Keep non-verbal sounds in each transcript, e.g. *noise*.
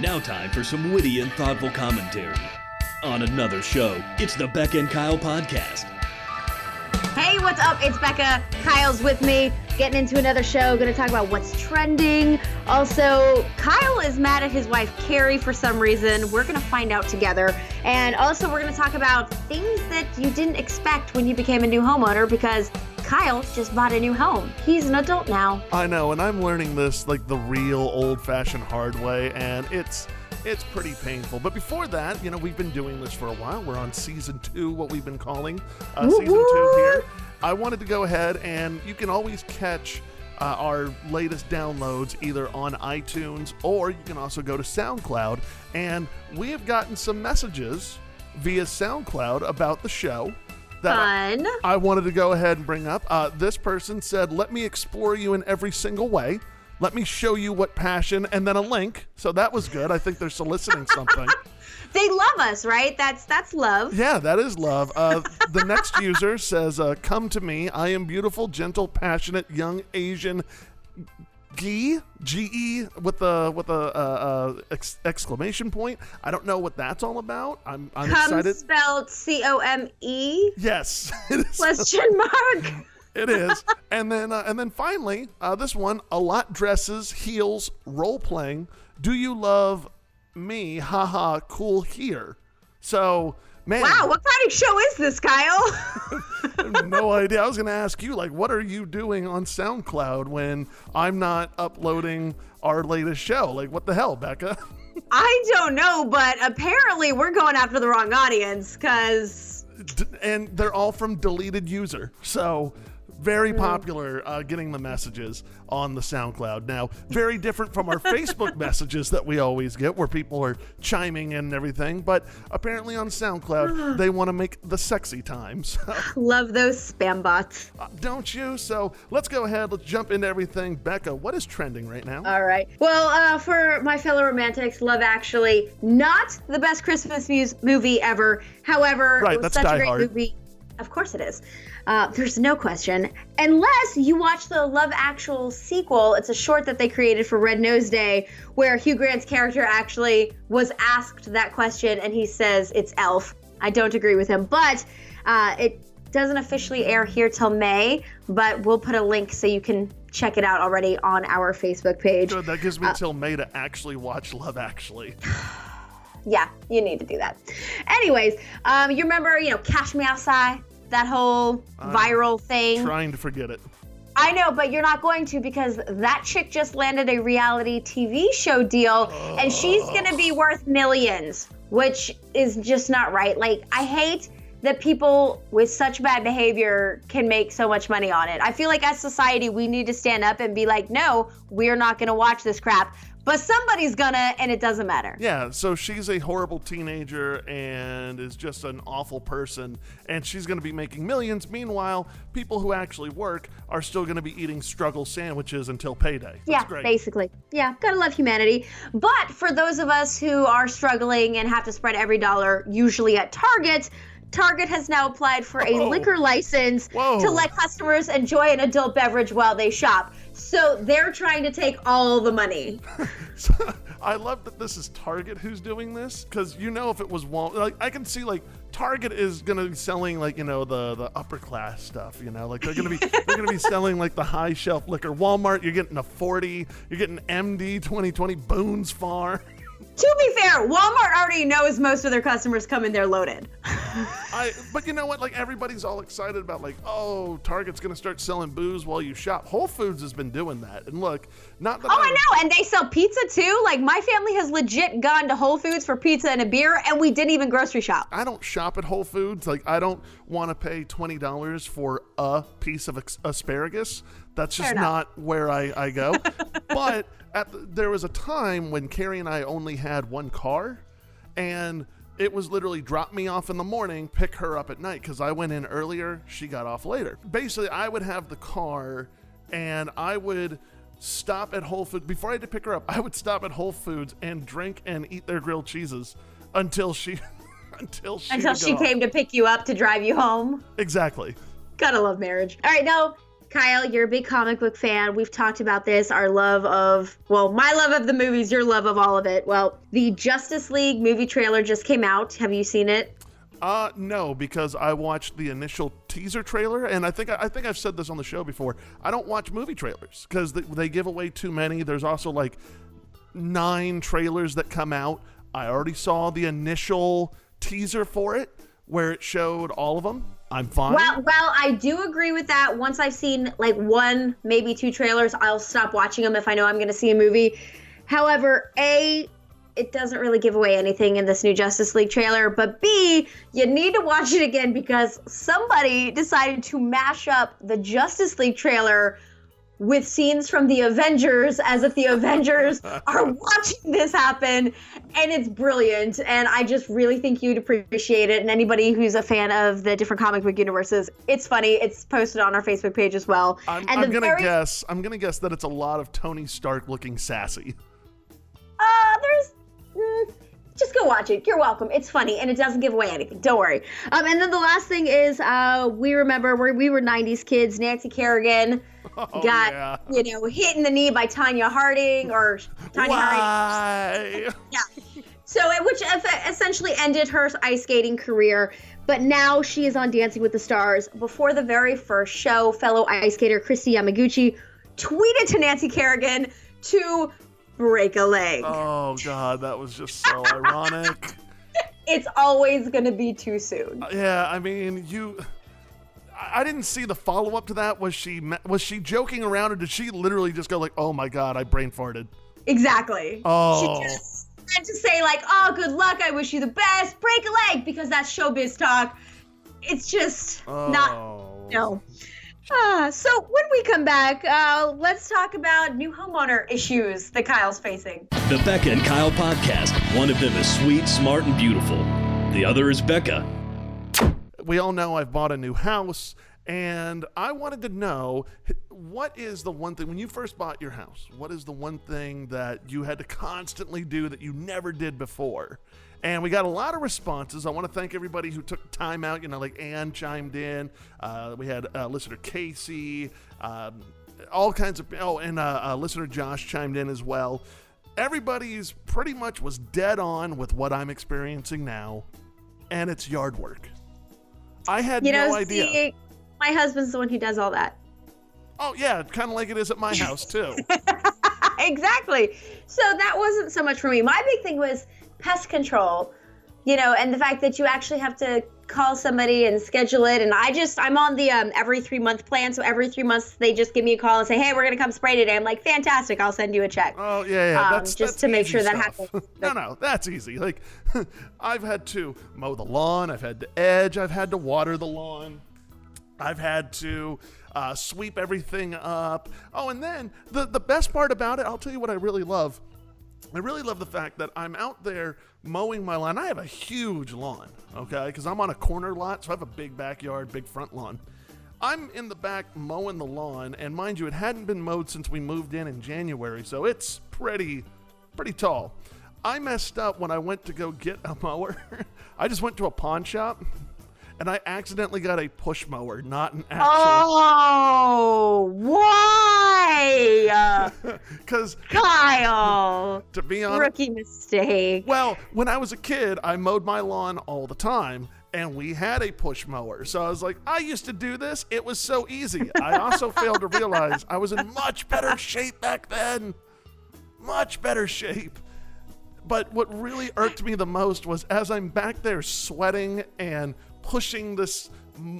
Now, time for some witty and thoughtful commentary. On another show, it's the Becca and Kyle podcast. Hey, what's up? It's Becca. Kyle's with me, getting into another show. Going to talk about what's trending. Also, Kyle is mad at his wife, Carrie, for some reason. We're going to find out together. And also, we're going to talk about things that you didn't expect when you became a new homeowner because Kyle just bought a new home. He's an adult now. I know, and I'm learning this like the real old-fashioned hard way, and it's it's pretty painful. But before that, you know, we've been doing this for a while. We're on season two, what we've been calling uh, season two here. I wanted to go ahead, and you can always catch. Uh, our latest downloads either on iTunes or you can also go to SoundCloud. And we have gotten some messages via SoundCloud about the show that I- I wanted to go ahead and bring up. Uh, this person said, Let me explore you in every single way. Let me show you what passion, and then a link. So that was good. I think they're soliciting something. *laughs* They love us, right? That's that's love. yeah, that is love. Uh, the next user says, uh, Come to me. I am beautiful, gentle, passionate, young Asian. G G E with the with a uh, uh, ex- exclamation point. I don't know what that's all about. I'm I'm Come excited. spelled C O M E Yes, *laughs* question mark. *laughs* It is, and then uh, and then finally, uh, this one: a lot dresses, heels, role playing. Do you love me? Haha, cool here. So, man, Wow, what kind of show is this, Kyle? *laughs* No idea. I was going to ask you, like, what are you doing on SoundCloud when I'm not uploading our latest show? Like, what the hell, Becca? *laughs* I don't know, but apparently we're going after the wrong audience because D- and they're all from deleted user. So very popular uh, getting the messages on the SoundCloud. Now, very different from our Facebook *laughs* messages that we always get where people are chiming in and everything. But apparently on SoundCloud, they want to make the sexy times. *laughs* love those spam bots. Don't you? So let's go ahead. Let's jump into everything. Becca, what is trending right now? All right. Well, uh, for my fellow romantics, Love Actually, not the best Christmas mus- movie ever. However, Right, it was such Die a great Hard. movie. Of course it is. Uh, there's no question. Unless you watch the Love Actual sequel, it's a short that they created for Red Nose Day, where Hugh Grant's character actually was asked that question, and he says it's Elf. I don't agree with him, but uh, it doesn't officially air here till May. But we'll put a link so you can check it out already on our Facebook page. Good. That gives me till May to actually watch Love Actually. *sighs* *laughs* Yeah, you need to do that. Anyways, um, you remember, you know, Cash Me Outside, that whole viral thing. Trying to forget it. I know, but you're not going to because that chick just landed a reality TV show deal and she's going to be worth millions, which is just not right. Like, I hate that people with such bad behavior can make so much money on it. I feel like as society, we need to stand up and be like, no, we're not going to watch this crap. But somebody's gonna, and it doesn't matter. Yeah, so she's a horrible teenager and is just an awful person, and she's going to be making millions. Meanwhile, people who actually work are still going to be eating struggle sandwiches until payday. That's yeah, great. basically. Yeah, gotta love humanity. But for those of us who are struggling and have to spread every dollar, usually at Target, Target has now applied for a Whoa. liquor license Whoa. to let customers enjoy an adult beverage while they shop. So they're trying to take all the money. *laughs* I love that this is Target who's doing this because you know if it was Walmart, like I can see like Target is gonna be selling like you know the the upper class stuff, you know, like they're gonna be *laughs* they're gonna be selling like the high shelf liquor. Walmart, you're getting a 40, you're getting MD 2020 Boone's Farm. To be fair, Walmart already knows most of their customers come in there loaded. *laughs* *laughs* I, but you know what? Like everybody's all excited about like, oh, Target's gonna start selling booze while you shop. Whole Foods has been doing that, and look, not that Oh, I know, and they sell pizza too. Like my family has legit gone to Whole Foods for pizza and a beer, and we didn't even grocery shop. I don't shop at Whole Foods. Like I don't want to pay twenty dollars for a piece of asparagus. That's just not where I, I go. *laughs* but at the, there was a time when Carrie and I only had one car, and it was literally drop me off in the morning, pick her up at night because I went in earlier, she got off later. Basically, I would have the car, and I would stop at Whole Foods before I had to pick her up. I would stop at Whole Foods and drink and eat their grilled cheeses until she *laughs* until she Until she off. came to pick you up to drive you home. Exactly. Gotta love marriage. All right, now Kyle, you're a big comic book fan. We've talked about this. Our love of, well, my love of the movies, your love of all of it. Well, the Justice League movie trailer just came out. Have you seen it? Uh, no, because I watched the initial teaser trailer, and I think I think I've said this on the show before. I don't watch movie trailers because they, they give away too many. There's also like nine trailers that come out. I already saw the initial teaser for it where it showed all of them. I'm fine. Well, well, I do agree with that. Once I've seen like one, maybe two trailers, I'll stop watching them if I know I'm going to see a movie. However, A, it doesn't really give away anything in this new Justice League trailer, but B, you need to watch it again because somebody decided to mash up the Justice League trailer with scenes from the Avengers as if the Avengers *laughs* are watching this happen. And it's brilliant. And I just really think you'd appreciate it. And anybody who's a fan of the different comic book universes, it's funny. It's posted on our Facebook page as well. I'm, and I'm gonna very, guess. I'm gonna guess that it's a lot of Tony Stark looking sassy. *laughs* Just go watch it. You're welcome. It's funny and it doesn't give away anything. Don't worry. Um, and then the last thing is, uh, we remember we we were '90s kids. Nancy Kerrigan *laughs* Oh, got yeah. you know hit in the knee by Tanya Harding or Tanya Harding. Why? *laughs* Yeah. So which essentially ended her ice skating career. But now she is on Dancing with the Stars. Before the very first show, fellow ice skater Kristi Yamaguchi tweeted to Nancy Kerrigan to break a leg. Oh god, that was just so ironic. *laughs* It's always going to be too soon. Uh, yeah, I mean, you. I didn't see the follow up to that. Was she was she joking around, or did she literally just go like, "Oh my god, I brain farted"? Exactly. Oh. She just had to say like, "Oh, good luck. I wish you the best. Break a leg," because that's showbiz talk. It's just not Oh. no. Ah, so when we come back, uh, let's talk about new homeowner issues that Kyle's facing. The Becca and Kyle podcast. One of them is sweet, smart, and beautiful. The other is Becca. we all know I've bought a new house, and I wanted to know what is the one thing when you first bought your house? What is the one thing that you had to constantly do that you never did before? And we got a lot of responses. I want to thank everybody who took time out. You know, like Ann chimed in. Uh, we had uh, listener Casey, um, all kinds of. Oh, and uh, uh, listener Josh chimed in as well. Everybody's pretty much was dead on with what I'm experiencing now, and it's yard work. I had You know, no idea. see, my husband's the one who does all that. Oh yeah, kind of like it is at my house too. *laughs* exactly. So that wasn't so much for me. My big thing was pest control, you know, and the fact that you actually have to call somebody and schedule it. And I just, I'm on the um, every three month plan. So every three months, they just give me a call and say, hey, we're going to come spray today. I'm like, fantastic. I'll send you a check. Oh yeah, yeah. Um, That's just that's to make sure that happens. *laughs* no, no, that's easy. Like *laughs* I've had to mow the lawn. I've had to edge. I've had to water the lawn. I've had to uh, sweep everything up. Oh, and then the the best part about it, I'll tell you what I really love. I really love the fact that I'm out there mowing my lawn. I have a huge lawn, okay, because I'm on a corner lot, so I have a big backyard, big front lawn. I'm in the back mowing the lawn, and mind you, it hadn't been mowed since we moved in in January, so it's pretty, pretty tall. I messed up when I went to go get a mower. *laughs* I just went to a pawn shop, and I accidentally got a push mower, not an actual. Oh, why? *laughs* Because Kyle. to be honest, Rookie mistake. Well, when I was a kid, I mowed my lawn all the time, and we had a push mower. So I was like, I used to do this. It was so easy. I also *laughs* failed to realize I was in much better shape back then. Much better shape. But what really irked me the most was as I'm back there sweating and pushing this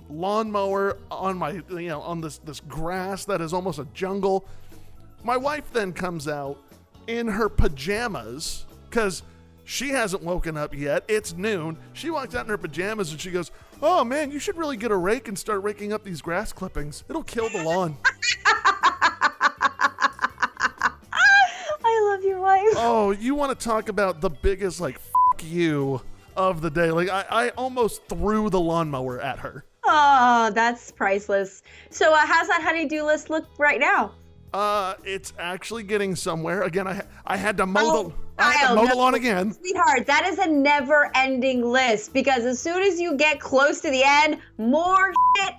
lawnmower on my, you know, on this this grass that is almost a jungle. My wife then comes out in her pajamas because she hasn't woken up yet. It's noon. She walks out in her pajamas and she goes, "Oh man, you should really get a rake and start raking up these grass clippings. It'll kill the lawn." *laughs* I love your wife. oh, you want to talk about the biggest like f- you of the day? Like I, I almost threw the lawnmower at her. Oh, that's priceless. So, uh, how's that honey-do list look right now? Uh, it's actually getting somewhere. Again, I I had to mow Oh. the I have to mow the lawn again. Sweetheart, that is a never ending list because as soon as you get close to the end, more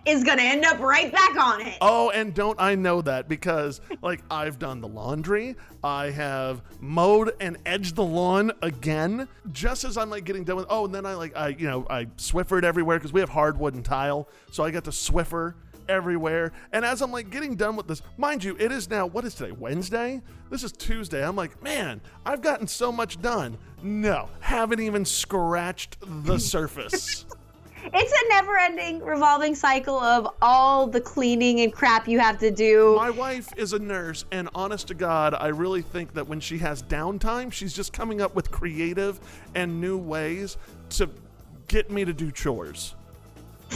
is going to end up right back on it. Oh, and don't I know that because like I've done the laundry, I have mowed and edged the lawn again just as I'm like getting done with. Oh, and then I like I you know I Swiffered everywhere because we have hardwood and tile, so I got to Swiffer everywhere. And as I'm like getting done with this, mind you, it is now what is today? Wednesday. This is Tuesday. I'm like, man, I've gotten so much done. No, haven't even scratched the *laughs* surface. It's a never ending revolving cycle of all the cleaning and crap you have to do. My wife is a nurse, and honest to God, I really think that when she has downtime, she's just coming up with creative and new ways to get me to do chores. *laughs*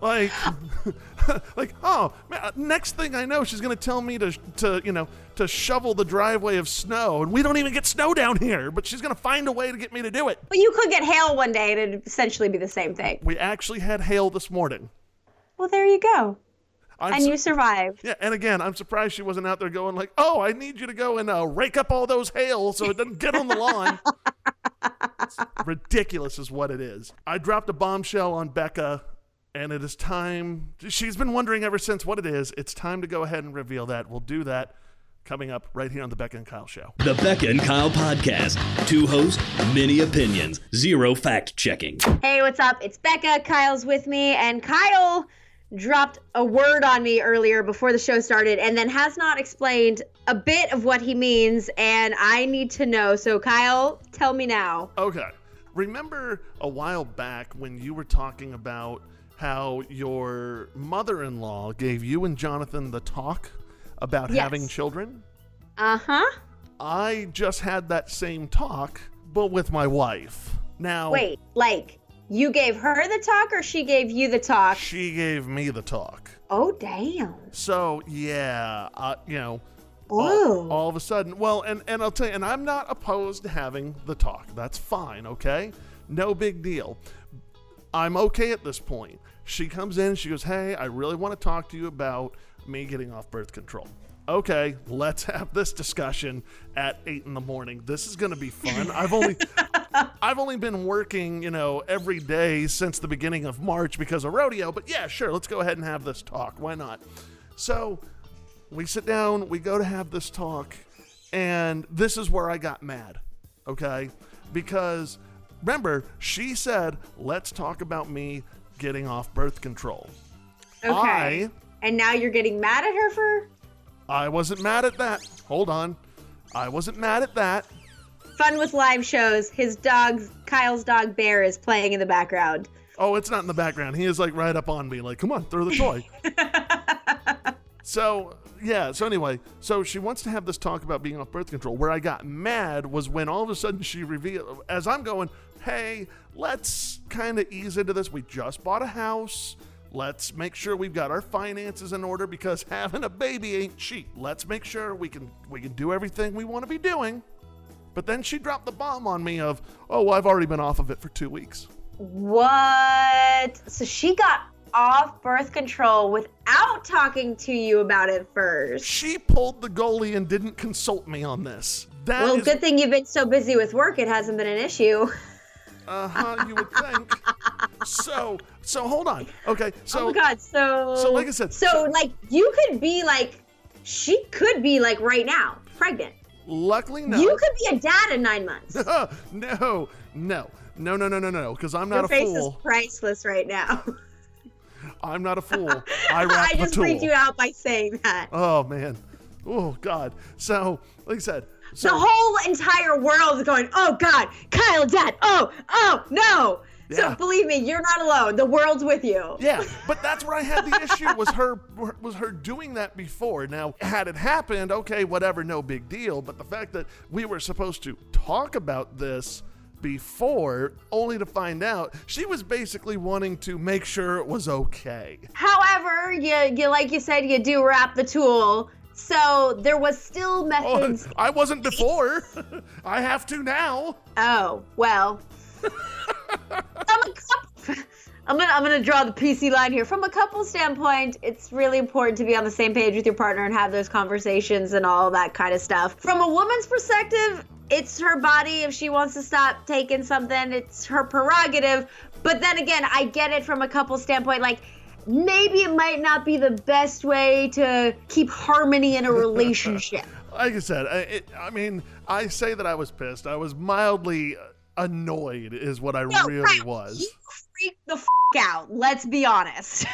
like, *laughs* like, oh, man, next thing I know, she's gonna tell me to, to, you know, to shovel the driveway of snow, and we don't even get snow down here, but she's gonna find a way to get me to do it. But you could get hail one day and it'd essentially be the same thing. We actually had hail this morning. Well, there you go. I'm And su- you survived. Yeah, and again, I'm surprised she wasn't out there going like, "Oh, I need you to go and uh, rake up all those hail so it doesn't get on the lawn." *laughs* It's ridiculous, is what it is. I dropped a bombshell on Becca, and it is time. She's been wondering ever since what it is. It's time to go ahead and reveal that. We'll do that coming up right here on the Becca and Kyle show. The Becca and Kyle Podcast. Two hosts, many opinions, zero fact checking. Hey, what's up? It's Becca. Kyle's with me, and Kyle dropped a word on me earlier before the show started and then has not explained a bit of what he means, and I need to know. So, Kyle, tell me now. Okay. Remember a while back when you were talking about how your mother in law gave you and Jonathan the talk about Yes. having children? Uh huh. I just had that same talk, but with my wife. Now, Wait, like, you gave her the talk or she gave you the talk? she gave me the talk. Oh, damn. So, yeah, uh, you know, all, all of a sudden, well, and, and I'll tell you, and I'm not opposed to having the talk. That's fine, okay? No big deal. I'm okay at this point. She comes in, she goes, Hey, I really want to talk to you about me getting off birth control. Okay, let's have this discussion at eight in the morning. This is gonna be fun. I've only *laughs* I've only been working, you know, every day since the beginning of March because of rodeo, but yeah, sure, let's go ahead and have this talk. Why not? So we sit down, we go to have this talk, and this is where I got mad, okay? Because remember, she said, let's talk about me getting off birth control. Okay. I and now you're getting mad at her for I wasn't mad at that. Hold on. I wasn't mad at that. fun with live shows. His dog, Kyle's dog Bear, is playing in the background. Oh, it's not in the background. He is like right up on me, like, come on, throw the toy. *laughs* so, yeah, so anyway, so she wants to have this talk about being off birth control. Where I got mad was when all of a sudden she revealed, as I'm going, hey, let's kind of ease into this. We just bought a house. Let's make sure we've got our finances in order because *laughs* having a baby ain't cheap. Let's make sure we can we can do everything we want to be doing. But then she dropped the bomb on me of, oh, well, I've already been off of it for two weeks. What? So she got off birth control without talking to you about it first. She pulled the goalie and didn't consult me on this. That Well, is- good thing you've been so busy with work, it hasn't been an issue. *laughs* uh-huh, you would think. so, so hold on. Okay, so oh my god, so so like I said, so, so- like you could be like she could be like right now, pregnant. luckily no. You could be a dad in nine months. *laughs* no, no, no, no, no, no, no, because I'm not Your a fool. Your face is priceless right now. I'm not a fool. *laughs* I wrap I just freaked you out by saying that. Oh man. Oh God. So, like I said, so the whole entire world is going, oh God, Kyle, dad, oh, oh, no. Yeah. So believe me, you're not alone. The world's with you. Yeah, *laughs* but that's where I had the issue was her was her doing that before. Now, had it happened, okay, whatever, no big deal. But the fact that we were supposed to talk about this before, only to find out she was basically wanting to make sure it was okay. However, you, you like you said, you do wrap the tool. So there was still Oh, methods. I wasn't before. *laughs* I have to now. Oh, well. I'm a couple, I'm gonna I'm gonna draw the PC line here. From a couple standpoint, it's really important to be on the same page with your partner and have those conversations and all that kind of stuff. From a woman's perspective, it's her body. If she wants to stop taking something, it's her prerogative. But then again, I get it from a couple standpoint. Like maybe it might not be the best way to keep harmony in a *laughs* relationship. like I said, I, it, I mean, I say that I was pissed. I was mildly annoyed, is what I No, really right. was. You freaked the f- out. Let's be honest.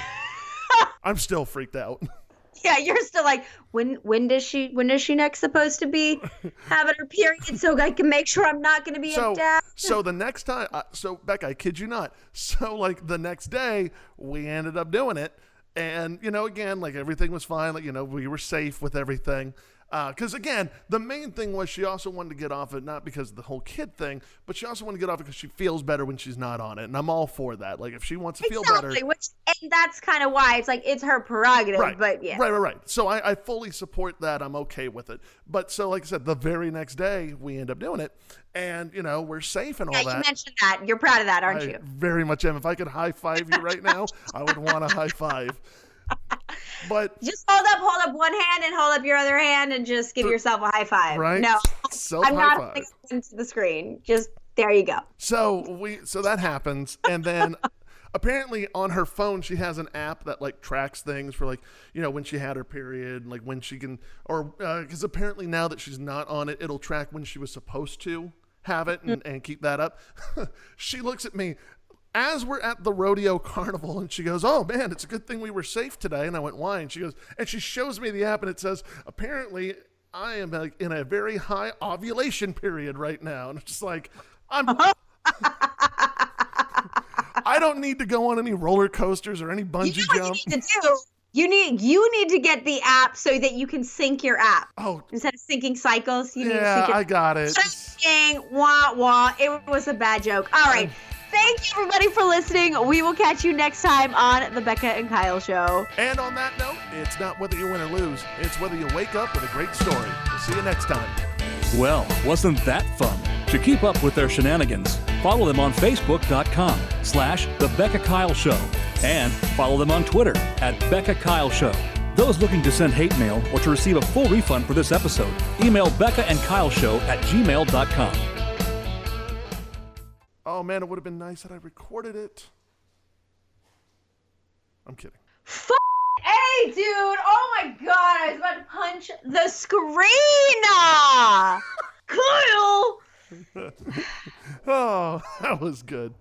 *laughs* I'm still freaked out. *laughs* *laughs* yeah, you're still like, when when does she when is she next supposed to be *laughs* having her period so I can make sure I'm not going to be so a dad? so the next time uh, so Becca, I kid you not. *laughs* So like the next day we ended up doing it and you know again like everything was fine like you know we were safe with everything. Uh, because again, the main thing was she also wanted to get off it, not because of the whole kid thing, but she also wanted to get off it because she feels better when she's not on it, and I'm all for that. Like if she wants to feel better, Exactly, which and that's kind of why it's like it's her prerogative. right, But yeah, right, right, right. So I, I fully support that. I'm okay with it. But so like I said, the very next day we end up doing it, and you know we're safe and all yeah, you mentioned that. You're proud of that, aren't I you? very much am. If I could high five you right now, I would want a high five. *laughs* But Just hold up, hold up one hand and hold up your other hand and just give yourself a high five. right, No, self I'm not five. holding it into the screen. Just there you go. So we so that happens, and then *laughs* apparently on her phone she has an app that like tracks things for like you know when she had her period, and, like when she can, or uh, because apparently now that she's not on it, it'll track when she was supposed to have it and, mm. and keep that up. *laughs* she looks at me. As we're at the rodeo *laughs* carnival, and she goes, "Oh man, it's a good thing we were safe today." And I went, "Why?" And she goes, and she shows me the app, and it says, "Apparently, I am like in a very high ovulation period right now." And it's just like, I'm *laughs* *laughs* I don't need to go on any roller coasters or any bungee know you need to do? You need you need to get the app so that you can sync your app Oh, instead of syncing cycles. You need to yeah, sync your I got it. Syncing, wah wah. It was a bad joke. All right. Thank you everybody for listening. We will catch you next time on the Becca and Kyle show. And on that note, it's not whether you win or lose, it's whether you wake up with a great story. We'll see you next time. Well, wasn't that fun? To keep up with their shenanigans, follow them on Facebook.com slash The Becca Kyle Show and follow them on Twitter at Becca Kyle Show. Those looking to send hate mail or to receive a full refund for this episode, email Becca and Kyle Show at gmail.com. Oh man, it would have been nice had I recorded it. I'm kidding. F- hey, dude. Oh my god. I was about to punch the screen. Ah. *laughs* Kyle. *laughs* Oh, that was good.